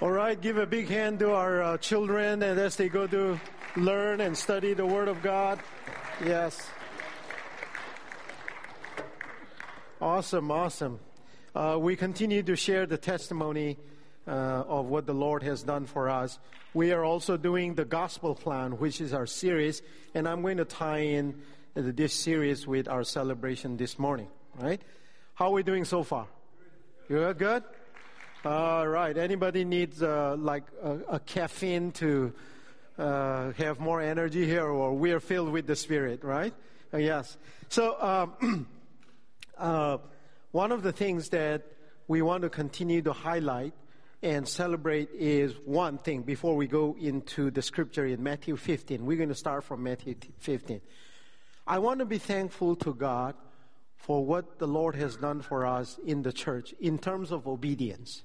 All right, give a big hand to our uh, children and as they go to learn and study the Word of God. Yes. Awesome, awesome. Uh, we continue to share the testimony uh, of what the Lord has done for us. We are also doing the gospel plan, which is our series, and I'm going to tie in this series with our celebration this morning. Right? How are we doing so far? You good, good. All right. Anybody needs uh, like a, a, caffeine to uh, have more energy here, or we are filled with the Spirit, right? Uh, yes. So um, uh, one of the things that we want to continue to highlight and celebrate is one thing before we go into the scripture in Matthew 15. We're going to start from Matthew 15. I want to be thankful to God for what the Lord has done for us in the church in terms of obedience.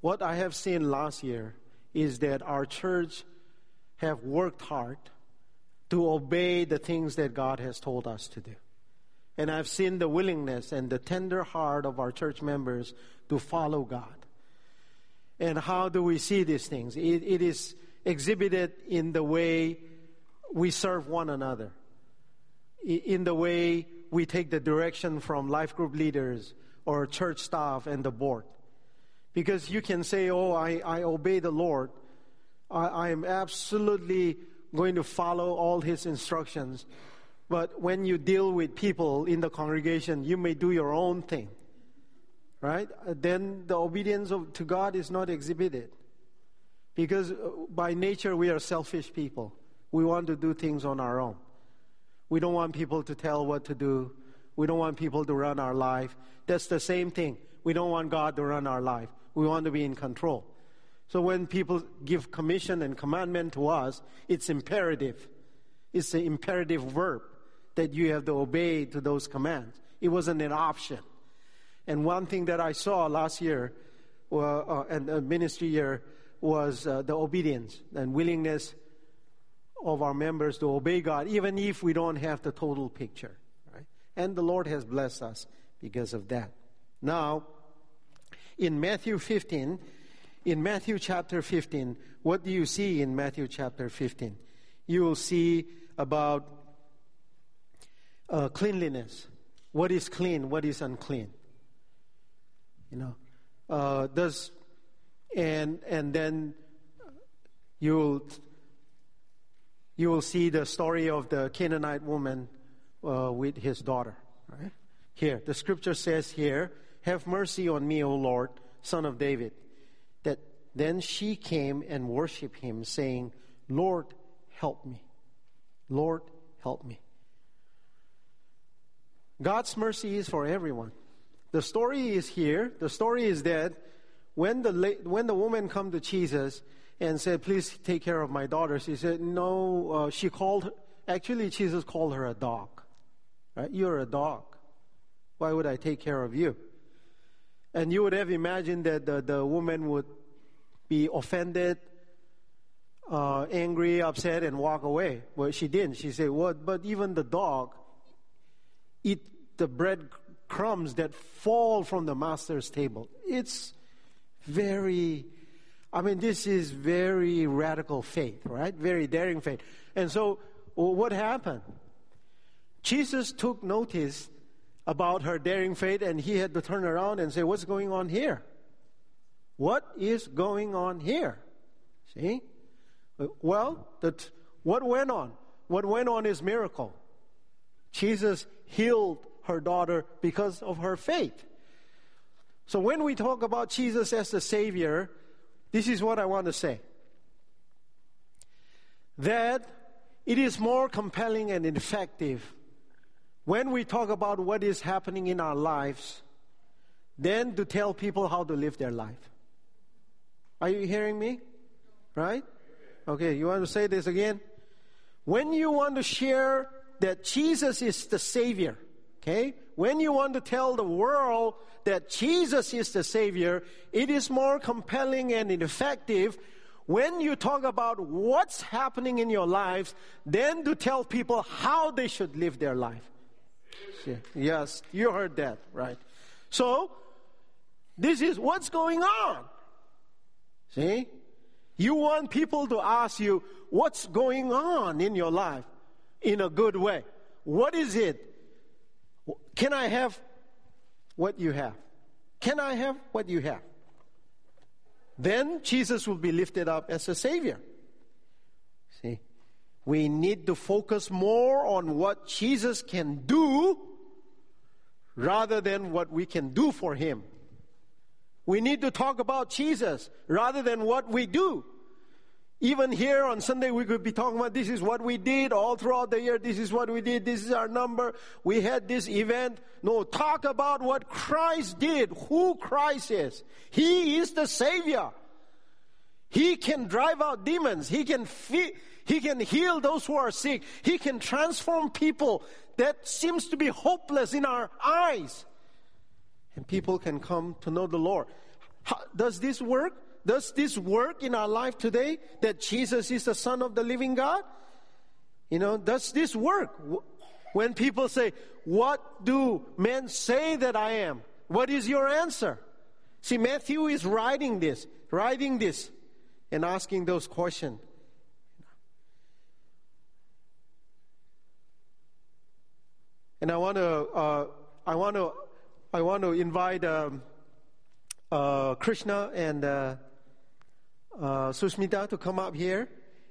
What I have seen last year is that our church have worked hard to obey the things that God has told us to do. And I've seen the willingness and the tender heart of our church members to follow God. And how do we see these things? it, it is exhibited in the way we serve one another, in the way we take the direction from life group leaders or church staff and the board. Because you can say, Oh, I, I obey the Lord. I, I am absolutely going to follow all his instructions. But when you deal with people in the congregation, you may do your own thing. Right? Then the obedience of, to God is not exhibited. Because uh, by nature, we are selfish people. We want to do things on our own. We don't want people to tell what to do. We don't want people to run our life. That's the same thing. We don't want God to run our life. We want to be in control. So when people give commission and commandment to us, it's imperative. It's an imperative verb that you have to obey to those commands. It wasn't an option. And one thing that I saw last year uh, uh, and uh, ministry year was uh, the obedience and willingness of our members to obey God, even if we don't have the total picture. Right? And the Lord has blessed us because of that. Now, in Matthew 15, in Matthew chapter 15, what do you see in Matthew chapter 15? You will see about uh, cleanliness. What is clean? What is unclean? You know, uh, does and and then you'll you will see the story of the Canaanite woman uh, with his daughter. Right? Here, the scripture says here, "Have mercy on me, O Lord, Son of David." That then she came and worshipped him, saying, "Lord, help me. Lord, help me." God's mercy is for everyone. The story is here. The story is that when the, when the woman come to Jesus and said, please take care of my daughter, she said, no, uh, she called, her, actually Jesus called her a dog. Right? You're a dog. Why would I take care of you? And you would have imagined that the, the woman would be offended, uh, angry, upset, and walk away. Well, she didn't. She said, "What? But even the dog eat the bread crumbs that fall from the master's table. It's very, I mean, this is very radical faith, right? Very daring faith. And so, what happened? Jesus took notice about her daring faith and he had to turn around and say, What's going on here? What is going on here? See? Well, that what went on? What went on is miracle. Jesus healed her daughter because of her faith. So when we talk about Jesus as the Savior, this is what I want to say. That it is more compelling and effective when we talk about what is happening in our lives than to tell people how to live their life. Are you hearing me? Right? Okay, you want to say this again? When you want to share that Jesus is the Savior, okay? When you want to tell the world that Jesus is the Savior, it is more compelling and effective when you talk about what's happening in your lives than to tell people how they should live their life. Yes, you heard that, right? So, this is what's going on. See? You want people to ask you what's going on in your life in a good way. What is it? Can I have what you have? Can I have what you have? Then Jesus will be lifted up as a Savior. We need to focus more on what Jesus can do rather than what we can do for Him. We need to talk about Jesus rather than what we do. Even here on Sunday, we could be talking about this is what we did all throughout the year. This is what we did. This is our number. We had this event. No, talk about what Christ did, who Christ is. He is the Savior. He can drive out demons. He can fe- he can heal those who are sick. He can transform people that seems to be hopeless in our eyes. And people can come to know the Lord. How, does this work? Does this work in our life today that Jesus is the Son of the living God? You know, does this work? When people say, What do men say that I am? What is your answer? See, Matthew is writing this, writing this, and asking those questions. And I want to, uh, I want to, I want to invite um, uh, Krishna and uh, uh, Susmita to come up here,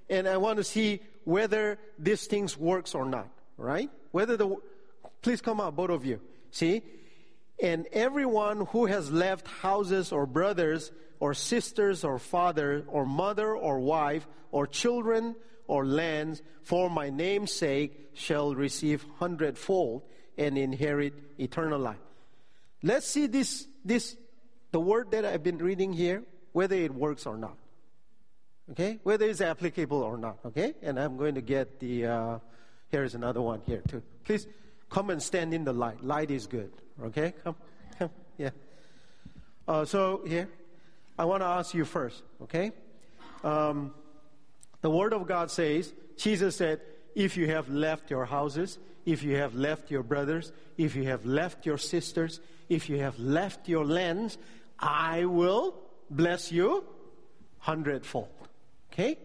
and I want to see whether this things works or not. Right? Whether the, please come up, both of you. See, and everyone who has left houses or brothers or sisters or father or mother or wife or children or lands for my name's sake shall receive hundredfold and inherit eternal life. Let's see this, this, the word that I've been reading here, whether it works or not. Okay? Whether it's applicable or not. Okay? And I'm going to get the, uh, here's another one here too. Please come and stand in the light. Light is good. Okay? Come. Come. Yeah. Uh, so here, I want to ask you first. Okay? Um, the Word of God says, Jesus said, if you have left your houses, if you have left your brothers, if you have left your sisters, if you have left your lands, I will bless you hundredfold. Okay?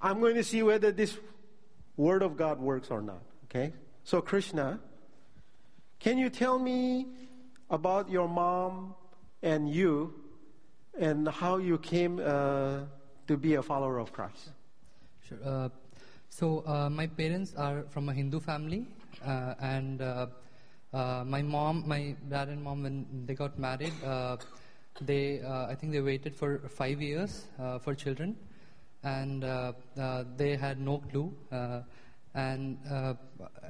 I'm going to see whether this word of God works or not. Okay? So, Krishna, can you tell me about your mom and you and how you came uh, to be a follower of Christ? Sure. Uh, so, uh, my parents are from a Hindu family, uh, and uh, uh, my mom, my dad and mom, when they got married, uh, they, uh, I think they waited for five years uh, for children, and they had no clue. and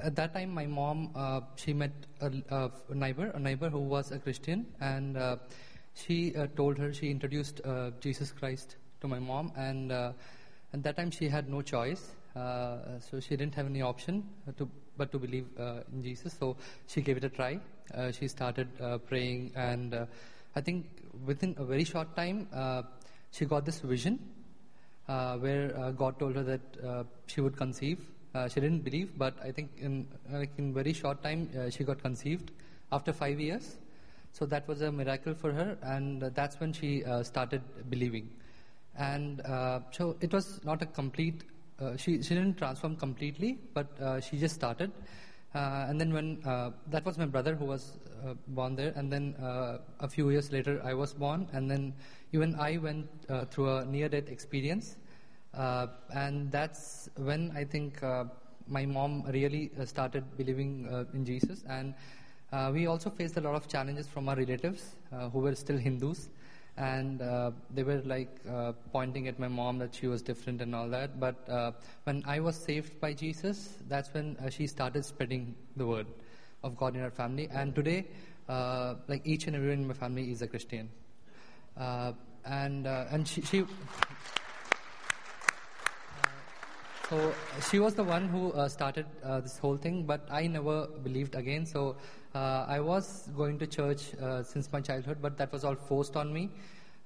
at that time, my mom she met a, a, neighbor, a neighbor who was a Christian, and she told her she introduced Jesus Christ to my mom, and uh, at that time she had no choice. Uh, so she didn't have any option to but to believe uh, in Jesus. So she gave it a try. Uh, she started uh, praying, and uh, I think within a very short time, she got this vision where God told her that she would conceive. she didn't believe, but I think in like in very short time she got conceived after five years. So that was a miracle for her, and that's when she uh, started believing. And uh, so it was not a complete uh, she, she didn't transform completely, but uh, she just started. Uh, and then when uh, that was my brother who was uh, born there, and then uh, a few years later I was born, and then even I went through a near-death experience, and that's when I think my mom really started believing in Jesus, and we also faced a lot of challenges from our relatives who were still Hindus and uh, they were like uh, pointing at my mom that she was different and all that. But uh, when I was saved by Jesus, that's when uh, she started spreading the word of God in our family. And today, uh, like each and everyone in my family is a Christian, uh, and and she. she so she was the one who started this whole thing, but I never believed again. So uh, I was going to church uh, since my childhood, but that was all forced on me.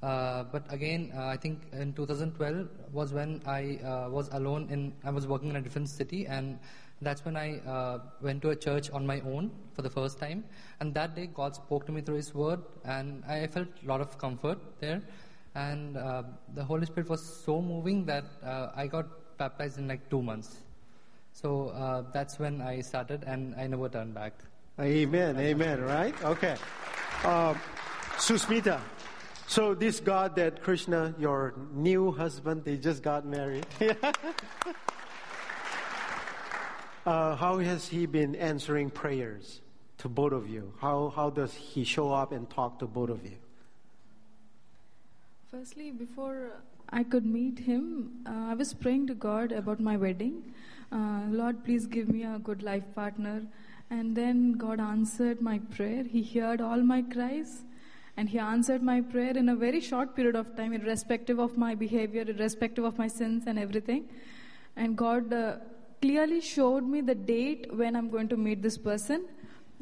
Uh, but again, uh, I think in 2012 was when I uh, was alone in, I was working in a different city, and that's when I uh, went to a church on my own for the first time. And that day, God spoke to me through His Word, and I felt a lot of comfort there. and uh, the Holy Spirit was so moving that uh, I got baptized in like two months. So uh, that's when I started, and I never turned back. Amen, amen, right? Okay. Um, Susmita, so this God that Krishna, your new husband, they just got married. uh, how has he been answering prayers to both of you? How, how does he show up and talk to both of you? Firstly, before I could meet him, uh, I was praying to God about my wedding. Uh, Lord, please give me a good life partner. And then God answered my prayer. He heard all my cries and He answered my prayer in a very short period of time, irrespective of my behavior, irrespective of my sins and everything. And God uh, clearly showed me the date when I'm going to meet this person.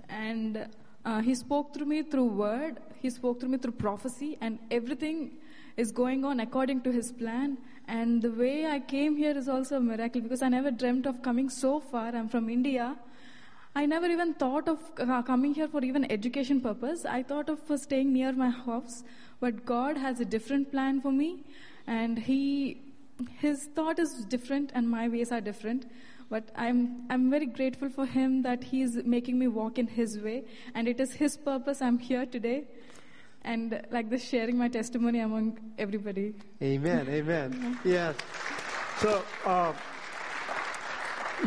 And uh, He spoke through me through word, He spoke through me through prophecy, and everything is going on according to His plan. And the way I came here is also a miracle because I never dreamt of coming so far. I'm from India. I never even thought of uh, coming here for even education purpose. I thought of staying near my house, but God has a different plan for me, and He, His thought is different, and my ways are different. But I'm I'm very grateful for Him that He's making me walk in His way, and it is His purpose I'm here today, and like this sharing my testimony among everybody. Amen, amen. Yes. So. Uh,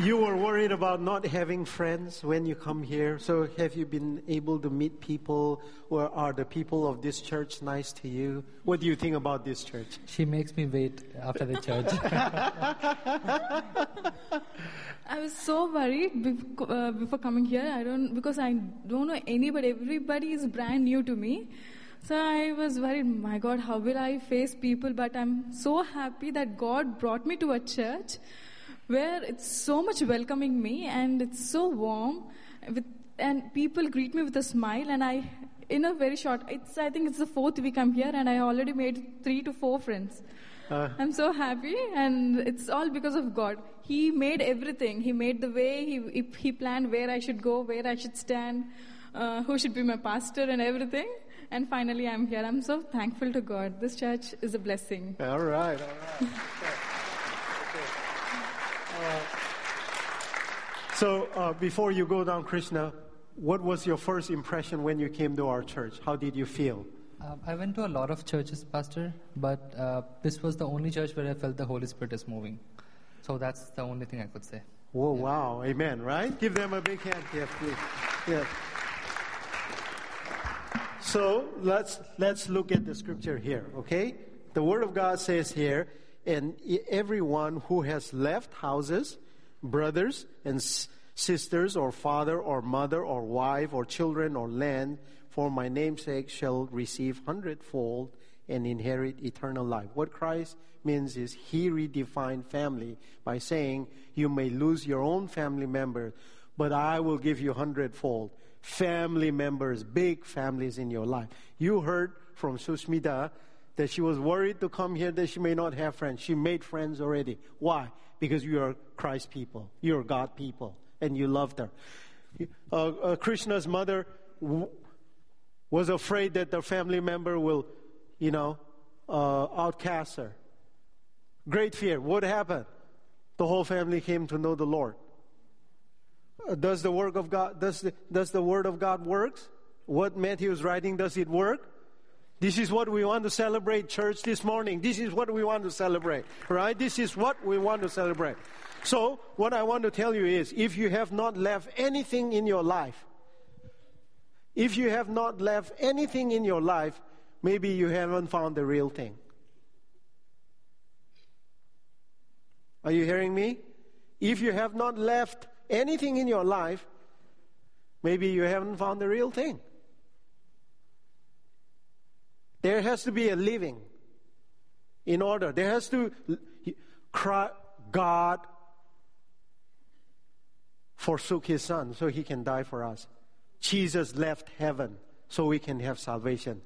you were worried about not having friends when you come here. So, have you been able to meet people, or are the people of this church nice to you? What do you think about this church? She makes me wait after the church. I was so worried before, uh, before coming here. I don't because I don't know anybody. Everybody is brand new to me. So I was worried, my God, how will I face people? But I'm so happy that God brought me to a church where it's so much welcoming me and it's so warm with, and people greet me with a smile and I in a very short it's I think it's the fourth week I'm here and I already made three to four friends. Uh, I'm so happy and it's all because of God. He made everything. He made the way, he, he, he planned where I should go, where I should stand, uh, who should be my pastor and everything. And finally I'm here. I'm so thankful to God. This church is a blessing. all right, all right. Uh, so, uh, before you go down, Krishna, what was your first impression when you came to our church? How did you feel? Um, I went to a lot of churches, Pastor, but uh, this was the only church where I felt the Holy Spirit is moving. So that's the only thing I could say. Whoa, wow, amen, right? Give them a big hand, yes, please. Yes. So let's let's look at the scripture here, okay? The word of God says here, and everyone who has left houses, brothers and sisters, or father or mother or wife or children or land, for my name's sake, shall receive hundredfold and inherit eternal life. What Christ means is he redefined family by saying, You may lose your own family member, but I will give you hundredfold. Family members, big families in your life. You heard from Susmita that she was worried to come here that she may not have friends. She made friends already. Why? Because you are Christ people. You are God people. And you loved her. Uh, uh, Krishna's mother w- was afraid that the family member will, you know, uh, outcast her. Great fear. What happened? The whole family came to know the Lord. Does the work of God, does the, does the word of God works? What Matthew is writing, does it work? This is what we want to celebrate, church, this morning. This is what we want to celebrate, right? This is what we want to celebrate. So, what I want to tell you is if you have not left anything in your life, if you have not left anything in your life, maybe you haven't found the real thing. Are you hearing me? If you have not left anything in your life, maybe you haven't found the real thing. There has to be a living in order. There has to cry, God forsook his son so he can die for us. Jesus left heaven so we can have salvation.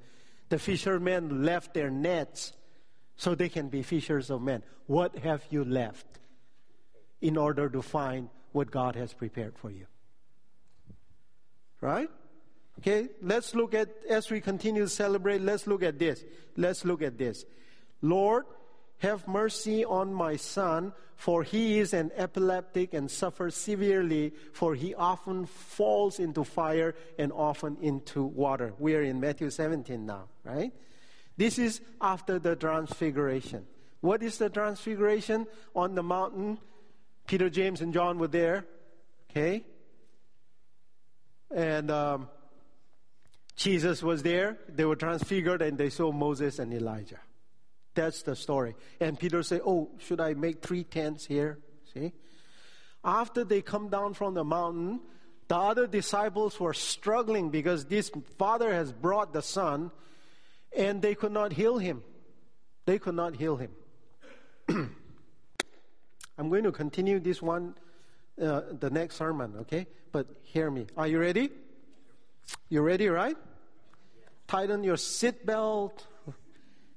The fishermen left their nets so they can be fishers of men. What have you left in order to find what God has prepared for you? Right? Okay, let's look at, as we continue to celebrate, let's look at this. Let's look at this. Lord, have mercy on my son, for he is an epileptic and suffers severely, for he often falls into fire and often into water. We are in Matthew 17 now, right? This is after the transfiguration. What is the transfiguration? On the mountain, Peter, James, and John were there, okay? And um, Jesus was there. They were transfigured and they saw Moses and Elijah. That's the story. And Peter said, Oh, should I make three tents here? See? After they come down from the mountain, the other disciples were struggling because this father has brought the son and they could not heal him. They could not heal him. I'm going to continue this one, uh, the next sermon, okay? But hear me. Are you ready? You ready, right? Tighten your seatbelt.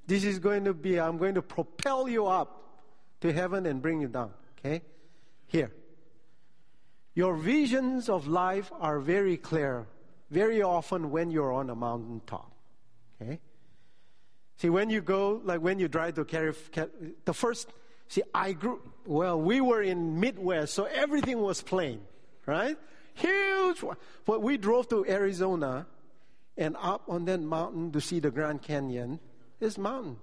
This is going to be, I'm going to propel you up to heaven and bring you down. Okay? Here. Your visions of life are very clear very often when you're on a mountaintop. Okay? See, when you go, like when you drive to the first, see, I grew, well, we were in Midwest, so everything was plain, right? Huge. But we drove to Arizona and up on that mountain to see the Grand Canyon is mountain.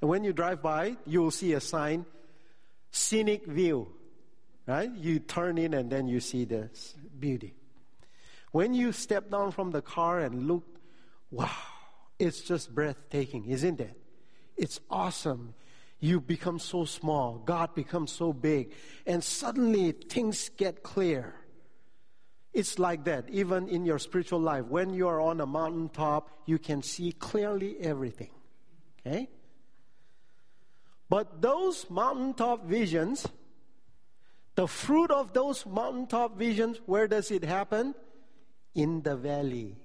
And when you drive by, you will see a sign, scenic view. Right? You turn in and then you see the beauty. When you step down from the car and look, wow, it's just breathtaking, isn't it? It's awesome. You become so small, God becomes so big, and suddenly things get clear. It's like that, even in your spiritual life. When you are on a mountaintop, you can see clearly everything. Okay? But those mountaintop visions, the fruit of those mountaintop visions, where does it happen? In the valley.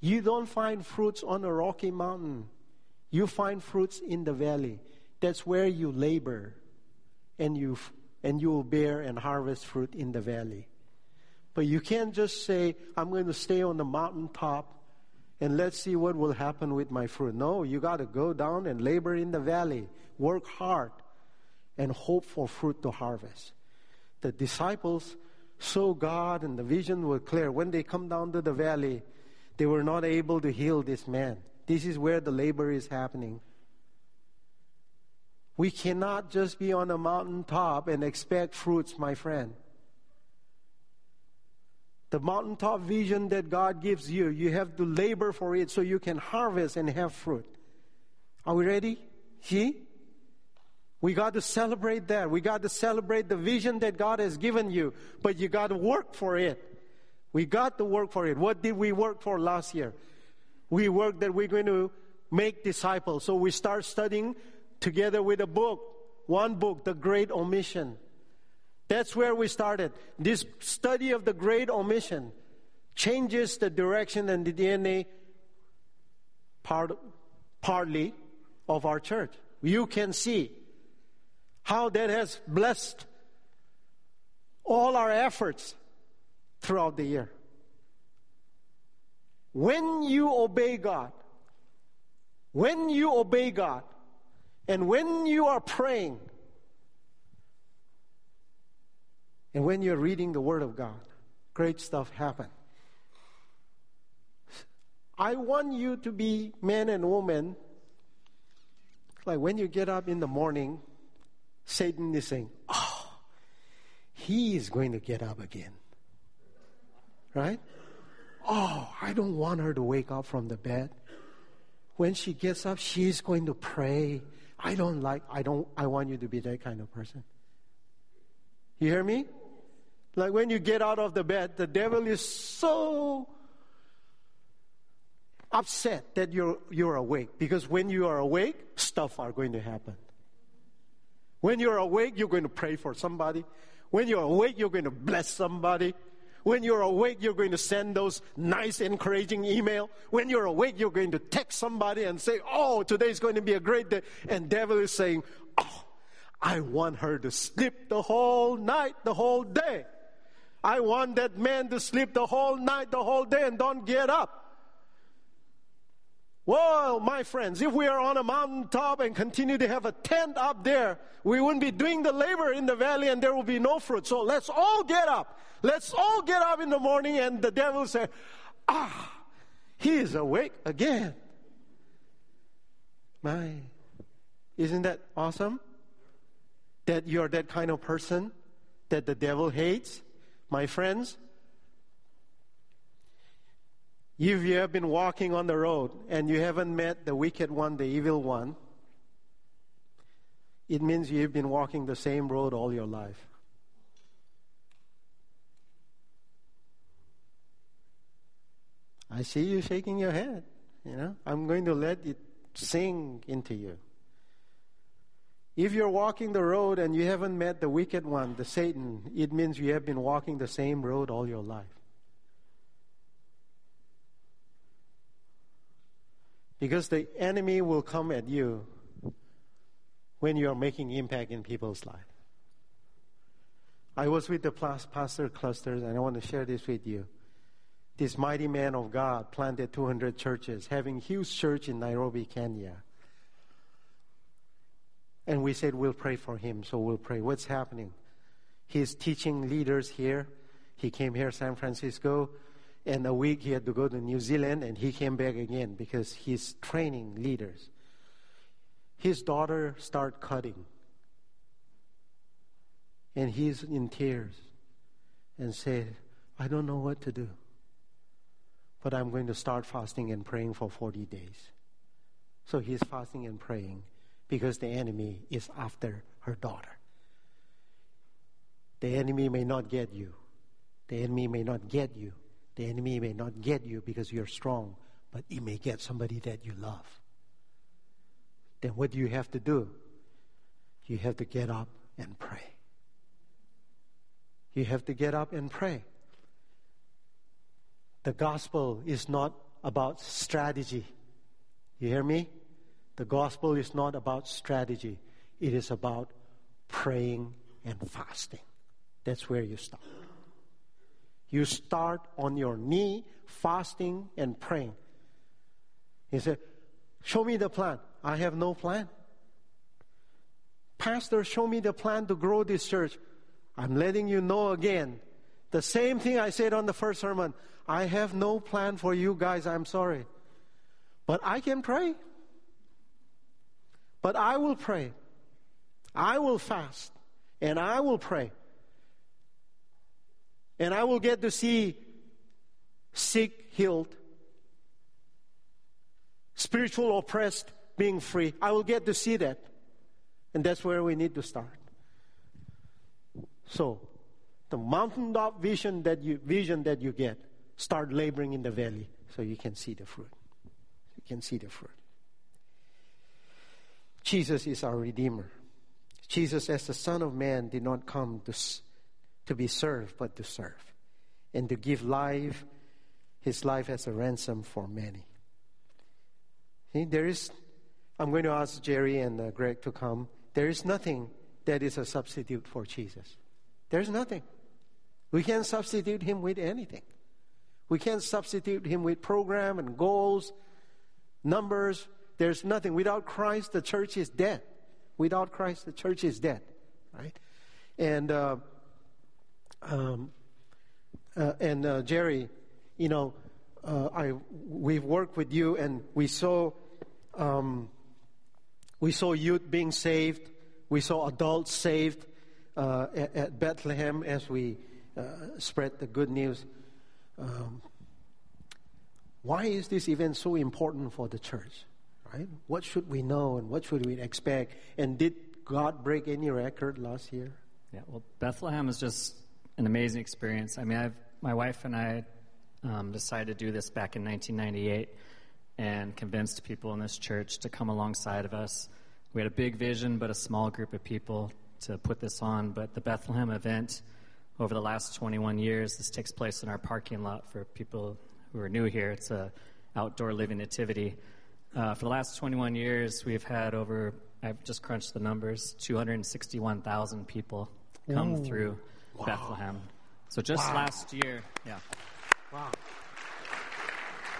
You don't find fruits on a rocky mountain. You find fruits in the valley. That's where you labor and you and you will bear and harvest fruit in the valley. But you can't just say, I'm going to stay on the mountaintop and let's see what will happen with my fruit. No, you got to go down and labor in the valley, work hard, and hope for fruit to harvest. The disciples saw God and the vision was clear. When they come down to the valley, they were not able to heal this man. This is where the labor is happening. We cannot just be on a mountaintop and expect fruits, my friend. The mountaintop vision that God gives you, you have to labor for it so you can harvest and have fruit. Are we ready? See? We got to celebrate that. We got to celebrate the vision that God has given you, but you got to work for it. We got to work for it. What did we work for last year? We work that we're going to make disciples. So we start studying together with a book, one book, The Great Omission. That's where we started. This study of the great omission changes the direction and the DNA part, partly of our church. You can see how that has blessed all our efforts throughout the year. When you obey God, when you obey God, and when you are praying, And when you're reading the Word of God, great stuff happen. I want you to be men and women. Like when you get up in the morning, Satan is saying, Oh, he is going to get up again. Right? Oh, I don't want her to wake up from the bed. When she gets up, she's going to pray. I don't like, I don't, I want you to be that kind of person. You hear me? Like when you get out of the bed, the devil is so upset that you're, you're awake. Because when you are awake, stuff are going to happen. When you're awake, you're going to pray for somebody. When you're awake, you're going to bless somebody. When you're awake, you're going to send those nice, encouraging email. When you're awake, you're going to text somebody and say, "Oh, today's going to be a great day." And devil is saying, "Oh, I want her to sleep the whole night, the whole day." I want that man to sleep the whole night, the whole day, and don't get up. Well, my friends, if we are on a mountaintop and continue to have a tent up there, we wouldn't be doing the labor in the valley and there will be no fruit. So let's all get up. Let's all get up in the morning and the devil said, ah, he is awake again. My, isn't that awesome? That you're that kind of person that the devil hates? My friends, if you have been walking on the road and you haven't met the wicked one, the evil one, it means you've been walking the same road all your life. I see you shaking your head. You know, I'm going to let it sink into you. If you're walking the road and you haven't met the wicked one, the Satan, it means you have been walking the same road all your life. Because the enemy will come at you when you are making impact in people's life. I was with the pastor clusters, and I want to share this with you. This mighty man of God planted 200 churches, having huge church in Nairobi, Kenya. And we said we'll pray for him, so we'll pray. What's happening? He's teaching leaders here. He came here, San Francisco, and a week he had to go to New Zealand, and he came back again because he's training leaders. His daughter started cutting, and he's in tears, and said, "I don't know what to do, but I'm going to start fasting and praying for 40 days." So he's fasting and praying because the enemy is after her daughter. The enemy may not get you. The enemy may not get you the enemy may not get you because you're strong, but he may get somebody that you love. Then what do you have to do? You have to get up and pray. You have to get up and pray. The gospel is not about strategy. You hear me? The gospel is not about strategy. It is about praying and fasting. That's where you start. You start on your knee, fasting and praying. He said, Show me the plan. I have no plan. Pastor, show me the plan to grow this church. I'm letting you know again. The same thing I said on the first sermon. I have no plan for you guys. I'm sorry. But I can pray. But I will pray. I will fast. And I will pray and I will get to see sick healed, spiritual oppressed being free. I will get to see that. And that's where we need to start. So, the mountaintop vision that you vision that you get, start laboring in the valley so you can see the fruit. You can see the fruit. Jesus is our Redeemer. Jesus, as the Son of Man, did not come to to be served, but to serve, and to give life, his life as a ransom for many. See, there is, I'm going to ask Jerry and uh, Greg to come. There is nothing that is a substitute for Jesus. There's nothing. We can't substitute him with anything. We can't substitute him with program and goals, numbers. There's nothing. Without Christ, the church is dead. Without Christ, the church is dead. Right? And uh, um, uh, and uh, Jerry, you know, uh, I we've worked with you, and we saw um, we saw youth being saved. We saw adults saved uh, at, at, Bethlehem as we uh, spread the good news. Um, why is this event so important for the church? Right? What should we know, and what should we expect? And did God break any record last year? Yeah, well, Bethlehem is just an amazing experience. I mean, I've, my wife and I um, decided to do this back in 1998 and convinced people in this church to come alongside of us. We had a big vision, but a small group of people to put this on. But the Bethlehem event, over the last 21 years, this takes place in our parking lot for people who are new here. It's a outdoor living nativity. Uh, for the last 21 years, we've had over, I've just crunched the numbers, 261,000 people come Ooh. through wow. Bethlehem. So just Wow. last year, yeah. Wow.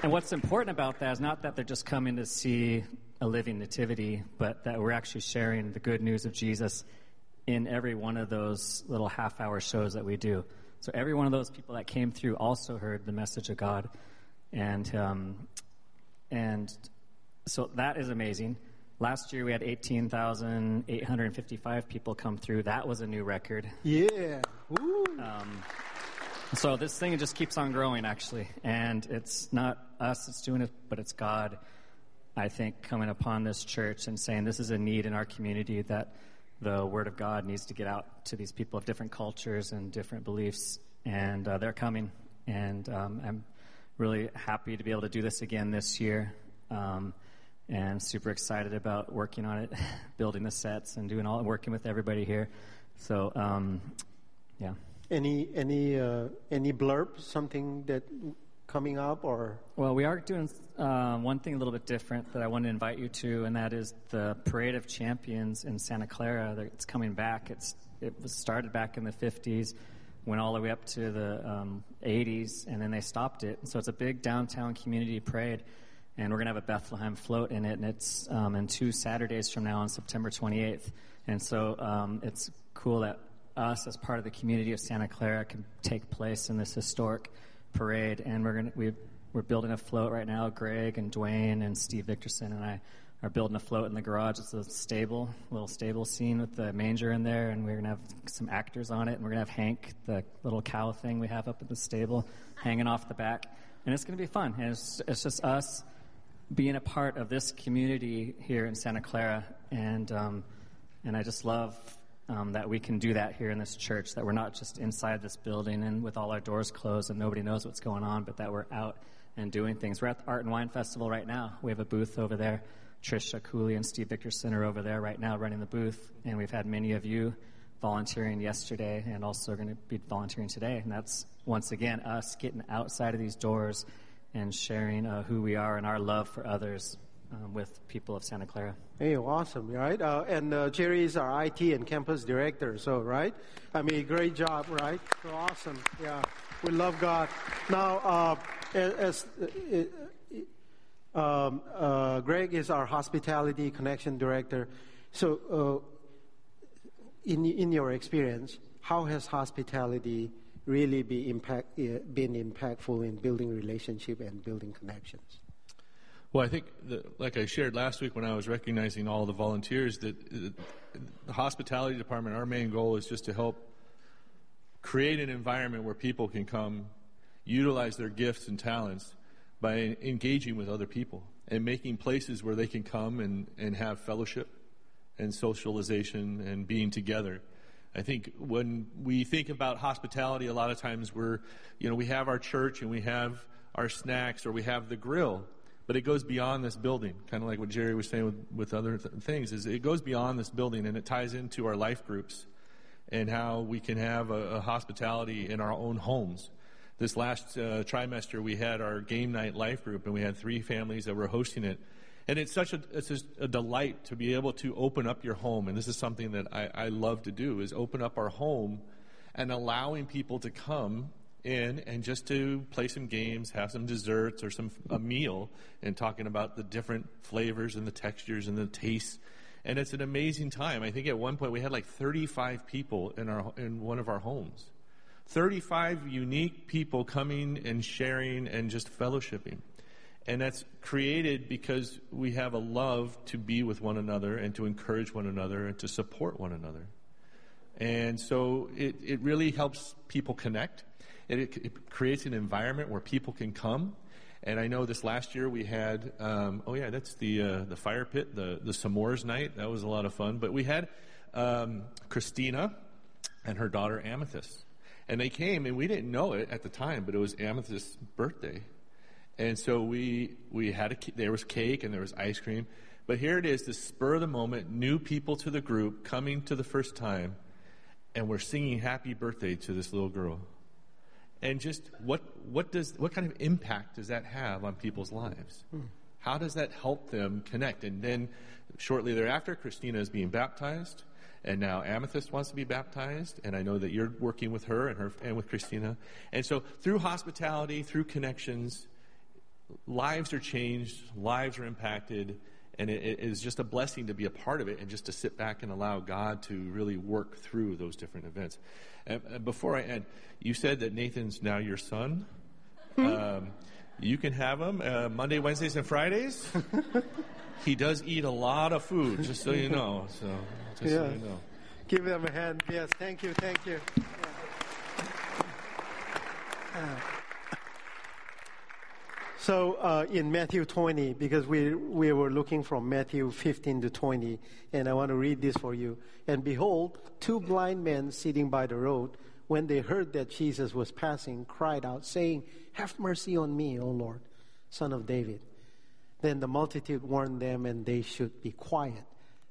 And what's important about that is not that they're just coming to see a living nativity, but that we're actually sharing the good news of Jesus in every one of those little half hour shows that we do. So every one of those people that came through also heard the message of God. And, um, and so that is amazing. Last year we had 18,855 people come through. That was a new record. Yeah. Woo. So this thing just keeps on growing, actually, and it's not us that's doing it, but it's God. I think coming upon this church and saying this is a need in our community that the Word of God needs to get out to these people of different cultures and different beliefs, and uh, they're coming. And um, I'm really happy to be able to do this again this year, um, and super excited about working on it, building the sets, and doing all working with everybody here. So, um, yeah. Any any uh, any blurb? Something that coming up or Well, we are doing uh, one thing a little bit different that I want to invite you to, and that is the Parade of Champions in Santa Clara. It's coming back. It's it was started back in the 50s, went all the way up to the um, 80s, and then they stopped it. So it's a big downtown community parade, and we're gonna have a Bethlehem float in it, and it's um, in two Saturdays from now on September 28th. And so um, it's cool that us as part of the community of Santa Clara can take place in this historic parade, and we're gonna we we're building a float right now. Greg and Dwayne and Steve Victorson and I are building a float in the garage. It's a stable, little stable scene with the manger in there, and we're gonna have some actors on it, and we're gonna have Hank, the little cow thing we have up at the stable, hanging off the back, and it's gonna be fun. And it's it's just us being a part of this community here in Santa Clara, and um, and I just love um, that we can do that here in this church. That we're not just inside this building and with all our doors closed and nobody knows what's going on, but that we're out and doing things. We're at the Art and Wine Festival right now. We have a booth over there. Trisha Cooley and Steve Victorson are over there right now running the booth, and we've had many of you volunteering yesterday and also going to be volunteering today. And that's once again us getting outside of these doors and sharing uh, who we are and our love for others um, with people of Santa Clara. Hey, awesome, right? Uh, and uh, Jerry is our IT and campus director, so right? I mean, great job, right? So awesome, yeah. We love God. Now, uh, as uh, um, uh, Greg is our hospitality connection director, so uh, in in your experience, how has hospitality really be impact, been impactful in building relationship and building connections? Well, I think, like I shared last week when I was recognizing all the volunteers, that uh, the hospitality department, our main goal is just to help create an environment where people can come, utilize their gifts and talents by engaging with other people and making places where they can come and, and have fellowship and socialization and being together. I think when we think about hospitality, a lot of times we're, you know, we have our church and we have our snacks or we have the grill but it goes beyond this building kind of like what jerry was saying with, with other th- things is it goes beyond this building and it ties into our life groups and how we can have a, a hospitality in our own homes. This last uh, trimester we had our game night life group and we had three families that were hosting it. And it's such a, it's just a delight to be able to open up your home. And this is something that I, I love to do is open up our home and allowing people to come in and just to play some games, have some desserts or some a meal, and talking about the different flavors and the textures and the tastes. And it's an amazing time. I think at one point we had like 35 people in our in one of our homes. 35 unique people coming and sharing and just fellowshipping. And that's created because we have a love to be with one another and to encourage one another and to support one another. And so it, it really helps people connect. It, it creates an environment where people can come. And I know this last year we had, um, oh yeah, that's the uh, the fire pit, the the s'mores night. That was a lot of fun. But we had um, Christina and her daughter Amethyst, and they came, and we didn't know it at the time, but it was Amethyst's birthday, and so we we had a there was cake and there was ice cream. But here it is, the spur of the moment, new people to the group coming to the first time, and we're singing happy birthday to this little girl and just what what does what kind of impact does that have on people's lives hmm. How does that help them connect? And then shortly thereafter, Christina is being baptized. And now Amethyst wants to be baptized, and I know that you're working with her and her and with Christina. And so through hospitality, through connections, lives are changed, lives are impacted, and it, it is just a blessing to be a part of it and just to sit back and allow God to really work through those different events. And, and before I end, you said that Nathan's now your son. Um, you can have him uh, Monday, Wednesdays, and Fridays. he does eat a lot of food, just so you know. So, just so you know. Give them a hand. Yes, thank you, thank you. So uh, in Matthew 20, because we, we were looking from Matthew 15 to 20, and I want to read this for you. And behold, two blind men sitting by the road, when they heard that Jesus was passing, cried out, saying, Have mercy on me, O Lord, son of David. Then the multitude warned them, and they should be quiet.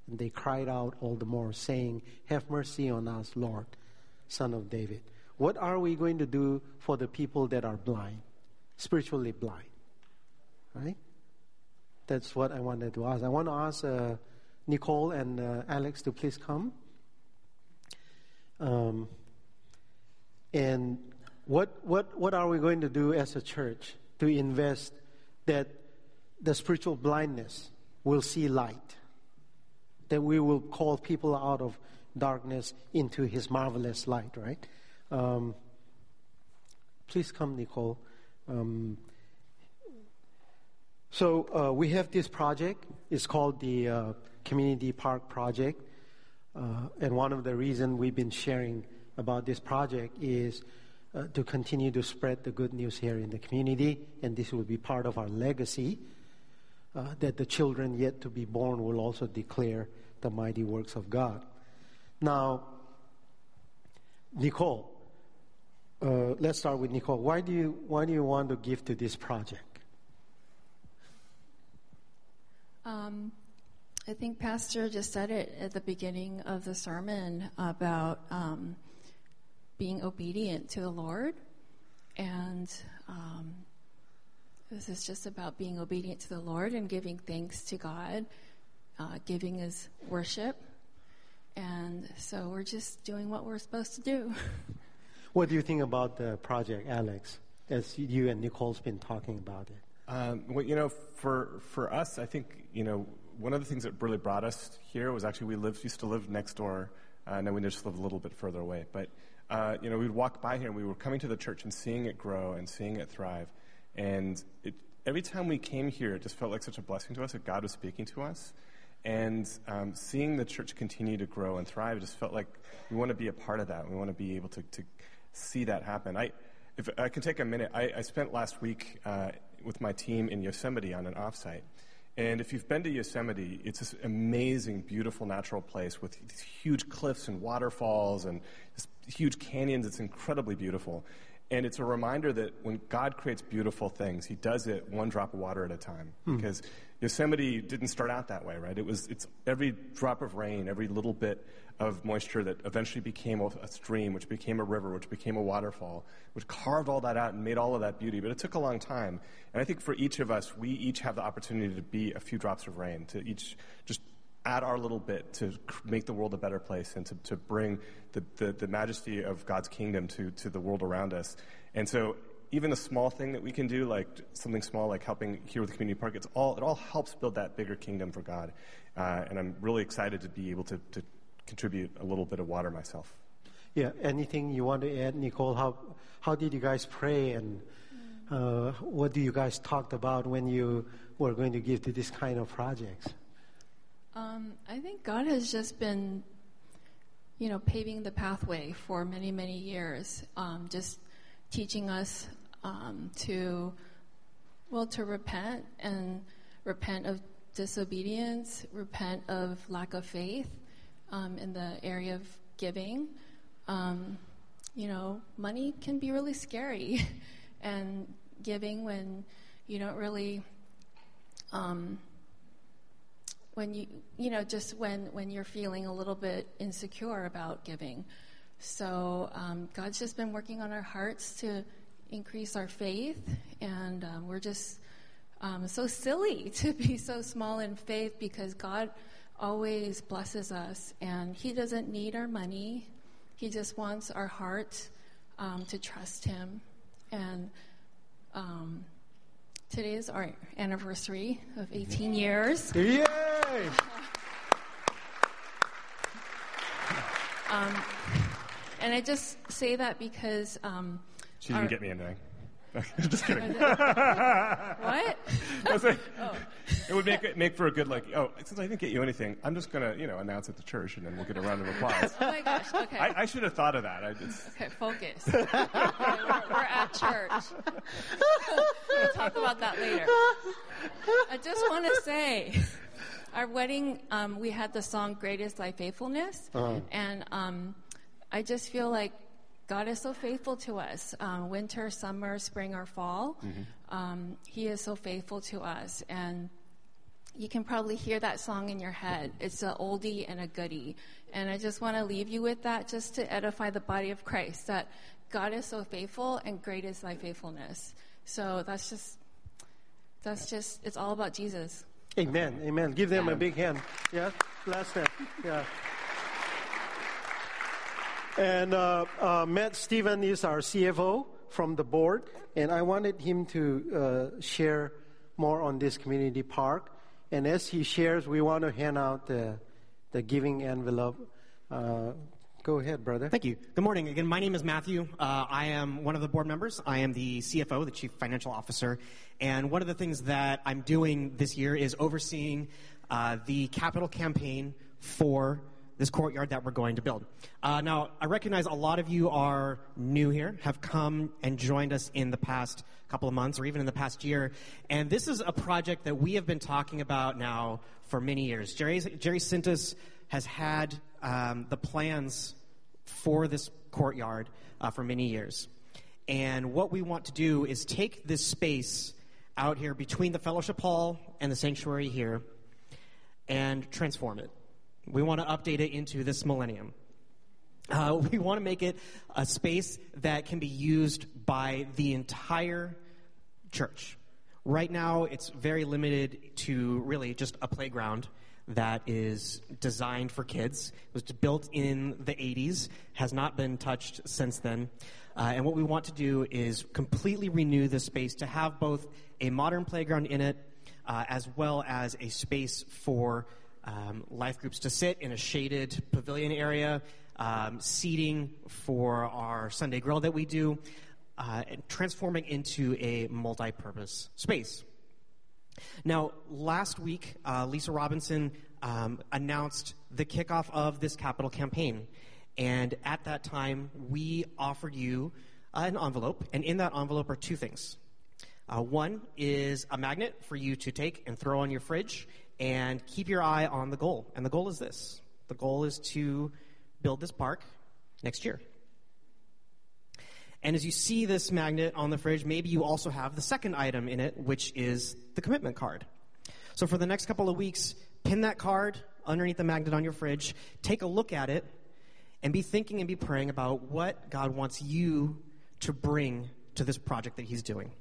And they cried out all the more, saying, Have mercy on us, Lord, son of David. What are we going to do for the people that are blind, spiritually blind? Right? That's what I wanted to ask. I want to ask uh, Nicole and uh, Alex to please come. Um, and what, what, what are we going to do as a church to invest that the spiritual blindness will see light? That we will call people out of darkness into his marvelous light, right? Um, please come, Nicole. Um, so uh, we have this project. It's called the uh, Community Park Project. Uh, and one of the reasons we've been sharing about this project is uh, to continue to spread the good news here in the community. And this will be part of our legacy uh, that the children yet to be born will also declare the mighty works of God. Now, Nicole, uh, let's start with Nicole. Why do you why do you want to give to this project? Um, I think Pastor just said it at the beginning of the sermon about um, being obedient to the Lord. And um, this is just about being obedient to the Lord and giving thanks to God. Uh, giving is worship. And so we're just doing what we're supposed to do. What do you think about the project, Alex? As you and Nicole's been talking about it. Um, well, you know, for for us, I think you know one of the things that really brought us here was actually we lived used to live next door, uh, and then we just lived a little bit further away. But uh, you know, we'd walk by here and we were coming to the church and seeing it grow and seeing it thrive, and it, every time we came here, it just felt like such a blessing to us that God was speaking to us. And um, seeing the church continue to grow and thrive, it just felt like we want to be a part of that. We want to be able to, to see that happen. I, if I can take a minute, I, I spent last week uh, with my team in Yosemite on an offsite. And if you've been to Yosemite, it's this amazing, beautiful natural place with huge cliffs and waterfalls and huge canyons. It's incredibly beautiful. And it's a reminder that when God creates beautiful things, He does it one drop of water at a time. Hmm. Because Yosemite didn't start out that way, right? It was it's every drop of rain, every little bit of moisture that eventually became a a stream, which became a river, which became a waterfall, which carved all that out and made all of that beauty. But it took a long time. And I think for each of us, we each have the opportunity to be a few drops of rain, to each just add our little bit to make the world a better place and to, to bring the, the, the majesty of God's kingdom to, to the world around us. And so even a small thing that we can do, like something small like helping here with the community park, it's all, it all helps build that bigger kingdom for God. Uh, and I'm really excited to be able to, to contribute a little bit of water myself. Yeah. Anything you want to add, Nicole? How how did you guys pray and uh, what do you guys talked about when you were going to give to this kind of projects? Um, I think God has just been, you know, paving the pathway for many, many years, um, just teaching us um, to, well, to repent and repent of disobedience, repent of lack of faith um, in the area of giving. Um, you know, money can be really scary, and giving when you don't really. Um, when you you know just when when you're feeling a little bit insecure about giving so um, god's just been working on our hearts to increase our faith and um, we're just um, so silly to be so small in faith because God always blesses us and He doesn't need our money. He just wants our heart um, to trust Him. And um, today is our anniversary of 18 years. Yay! Um, and I just say that because. Um, She didn't our- get me anything. Just kidding. what? I was like, It would make it make for a good like. Oh, since I didn't get you anything, I'm just gonna you know announce at the church, and then we'll get a round of applause. Oh my gosh. Okay. I, I should have thought of that. I just, Okay, focus. Okay, we're, we're at church. we'll talk about that later. I just want to say, our wedding, um, we had the song "Great Is Thy Faithfulness," and um, I just feel like God is so faithful to us. Um, winter, summer, spring, or fall, um, He is so faithful to us, and you can probably hear that song in your head. It's an oldie and a goodie. And I just want to leave you with that just to edify the body of Christ that God is so faithful and great is thy faithfulness. So that's just, that's just, it's all about Jesus. Amen. Amen. Give them a big hand. Yeah. Bless them. Yeah. And uh, uh, Matt Stephen is our CFO from the board, and I wanted him to uh, share more on this community park. And as he shares, we want to hand out the, the giving envelope. Uh, go ahead, brother. Thank you. Good morning. Again, my name is Matthew. Uh, I am one of the board members. I am the CFO, the Chief Financial Officer. And one of the things that I'm doing this year is overseeing uh, the capital campaign for this courtyard that we're going to build. Uh, now, I recognize a lot of you are new here, have come and joined us in the past couple of months or even in the past year. And this is a project that we have been talking about now for many years. Jerry, Jerry Sintas has had um, the plans for this courtyard uh, for many years. And what we want to do is take this space out here between the fellowship hall and the sanctuary here and transform it. We want to update it into this millennium. Uh, we want to make it a space that can be used by the entire church. Right now, it's very limited to really just a playground that is designed for kids. It was built in the 80s, has not been touched since then. Uh, and what we want to do is completely renew this space to have both a modern playground in it, uh, as well as a space for um, life groups to sit in a shaded pavilion area, um, seating for our Sunday grill that we do, uh, transforming into a multi purpose space. Now, last week, uh, Lisa Robinson um, announced the kickoff of this capital campaign. And at that time, we offered you an envelope, and in that envelope are two things. Uh, one is a magnet for you to take and throw on your fridge and keep your eye on the goal. And the goal is this the goal is to build this park next year. And as you see this magnet on the fridge, maybe you also have the second item in it, which is the commitment card. So for the next couple of weeks, pin that card underneath the magnet on your fridge, take a look at it, and be thinking and be praying about what God wants you to bring to this project that He's doing.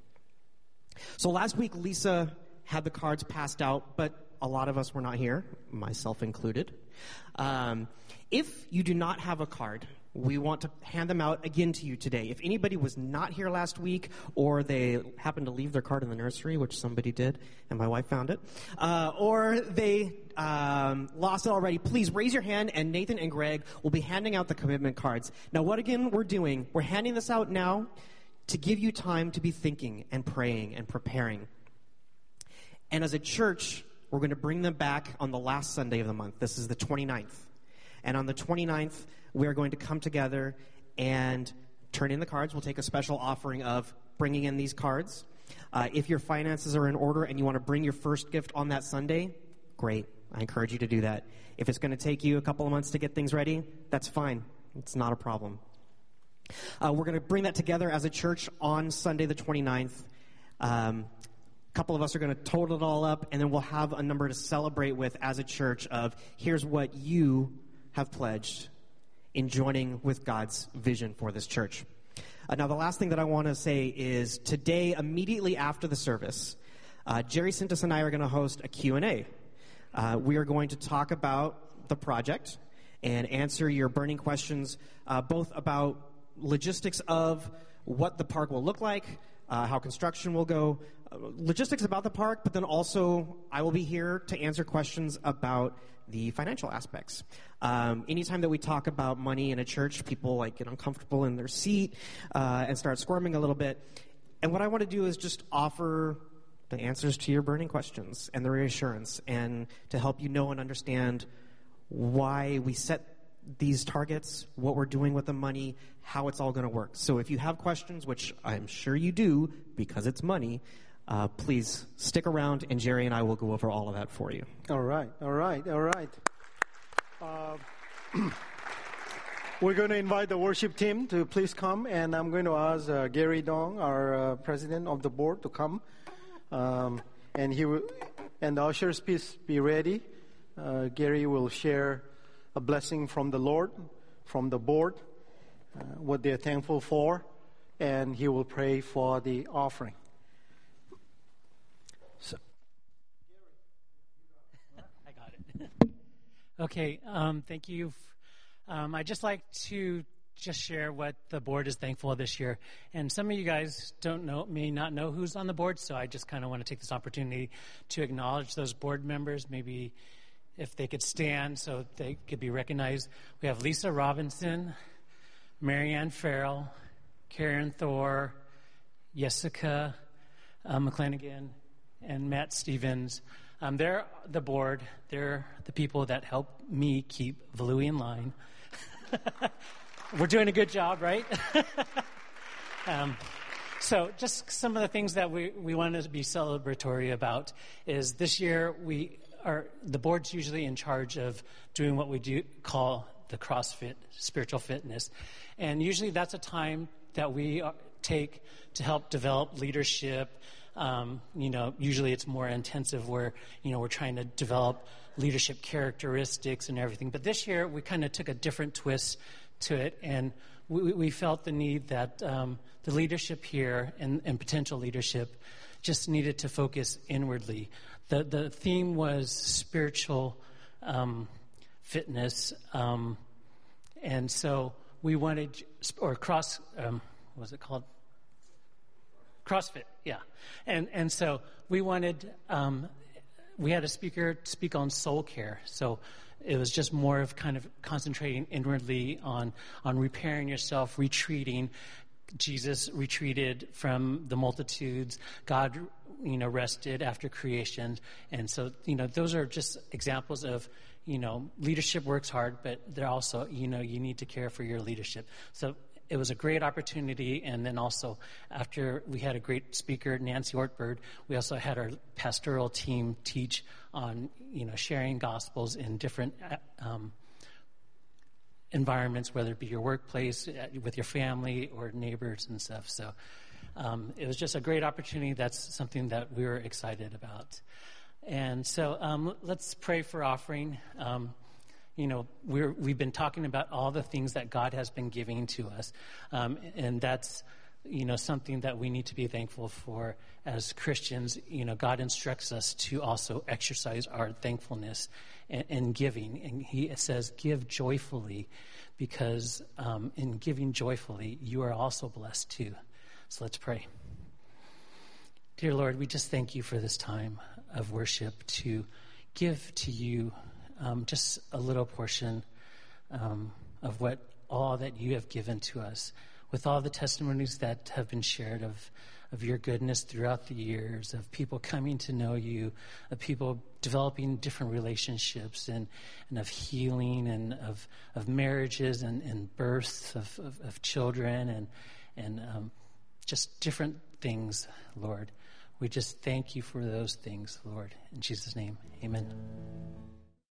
So last week, Lisa had the cards passed out, but a lot of us were not here, myself included. Um, if you do not have a card, we want to hand them out again to you today. If anybody was not here last week, or they happened to leave their card in the nursery, which somebody did, and my wife found it, uh, or they um, lost it already, please raise your hand, and Nathan and Greg will be handing out the commitment cards. Now, what again we're doing? We're handing this out now to give you time to be thinking and praying and preparing. And as a church, we're going to bring them back on the last Sunday of the month. This is the 29th. And on the 29th, we are going to come together and turn in the cards. We'll take a special offering of bringing in these cards. Uh, if your finances are in order and you want to bring your first gift on that Sunday, great. I encourage you to do that. If it's going to take you a couple of months to get things ready, that's fine. It's not a problem. Uh, we're going to bring that together as a church on Sunday the 29th. Um, couple of us are going to total it all up, and then we'll have a number to celebrate with as a church of here's what you have pledged in joining with God's vision for this church. Uh, now, the last thing that I want to say is today, immediately after the service, uh, Jerry Sintas and I are going to host a Q&A. Uh, we are going to talk about the project and answer your burning questions, uh, both about logistics of what the park will look like, uh, how construction will go, uh, logistics about the park, but then also I will be here to answer questions about the financial aspects. Um, anytime that we talk about money in a church, people like get uncomfortable in their seat uh, and start squirming a little bit. And what I want to do is just offer the answers to your burning questions and the reassurance, and to help you know and understand why we set these targets, what we're doing with the money, how it's all going to work. So if you have questions, which I'm sure you do because it's money, uh, please stick around, and Jerry and I will go over all of that for you. All right, all right, all right. Uh, we're going to invite the worship team to please come, and I'm going to ask uh, Gary Dong, our uh, president of the board, to come. Um, and he will, and the ushers, please be ready. Uh, Gary will share a blessing from the Lord, from the board, uh, what they're thankful for, and he will pray for the offering. So. I got it. okay, um, thank you. Um, I'd just like to just share what the board is thankful this year. And some of you guys don't know, may not know who's on the board, so I just kind of want to take this opportunity to acknowledge those board members, maybe if they could stand so they could be recognized. We have Lisa Robinson, Marianne Farrell, Karen Thor, Jessica uh, and Matt Stevens. Um, they're the board. They're the people that help me keep Valui in line. We're doing a good job, right? um, so, just some of the things that we, we wanted to be celebratory about is this year we are the board's usually in charge of doing what we do call the CrossFit spiritual fitness, and usually that's a time that we take to help develop leadership. Um, you know, usually it's more intensive where you know we're trying to develop leadership characteristics and everything. But this year we kind of took a different twist to it, and we, we felt the need that um, the leadership here and, and potential leadership just needed to focus inwardly. The, the theme was spiritual um, fitness. Um, and so we wanted, or cross, um, what was it called? CrossFit, yeah. And, and so we wanted, um, we had a speaker speak on soul care. So it was just more of kind of concentrating inwardly on, on repairing yourself, retreating. Jesus retreated from the multitudes. God you know, rested after creation. And so, you know, those are just examples of, you know, leadership works hard, but they're also, you know, you need to care for your leadership. So it was a great opportunity. And then also, after we had a great speaker, Nancy Ortberg, we also had our pastoral team teach on, you know, sharing gospels in different um, environments, whether it be your workplace, uh, with your family, or neighbors and stuff. So um, it was just a great opportunity. That's something that we were excited about. And so um, let's pray for offering. Um, you know, we have been talking about all the things that God has been giving to us. Um, and that's, you know, something that we need to be thankful for as Christians. You know, God instructs us to also exercise our thankfulness and, and giving. And He says, give joyfully, because um, in giving joyfully, you are also blessed too. So let's pray. Dear Lord, we just thank you for this time of worship to give to you um, just a little portion um, of what all that you have given to us, with all the testimonies that have been shared of, of your goodness throughout the years, of people coming to know you, of people developing different relationships, and, and of healing, and of, of marriages, and, and births of, of, of children, and, and um, just different things, Lord. We just thank you for those things, Lord. In Jesus' name, amen.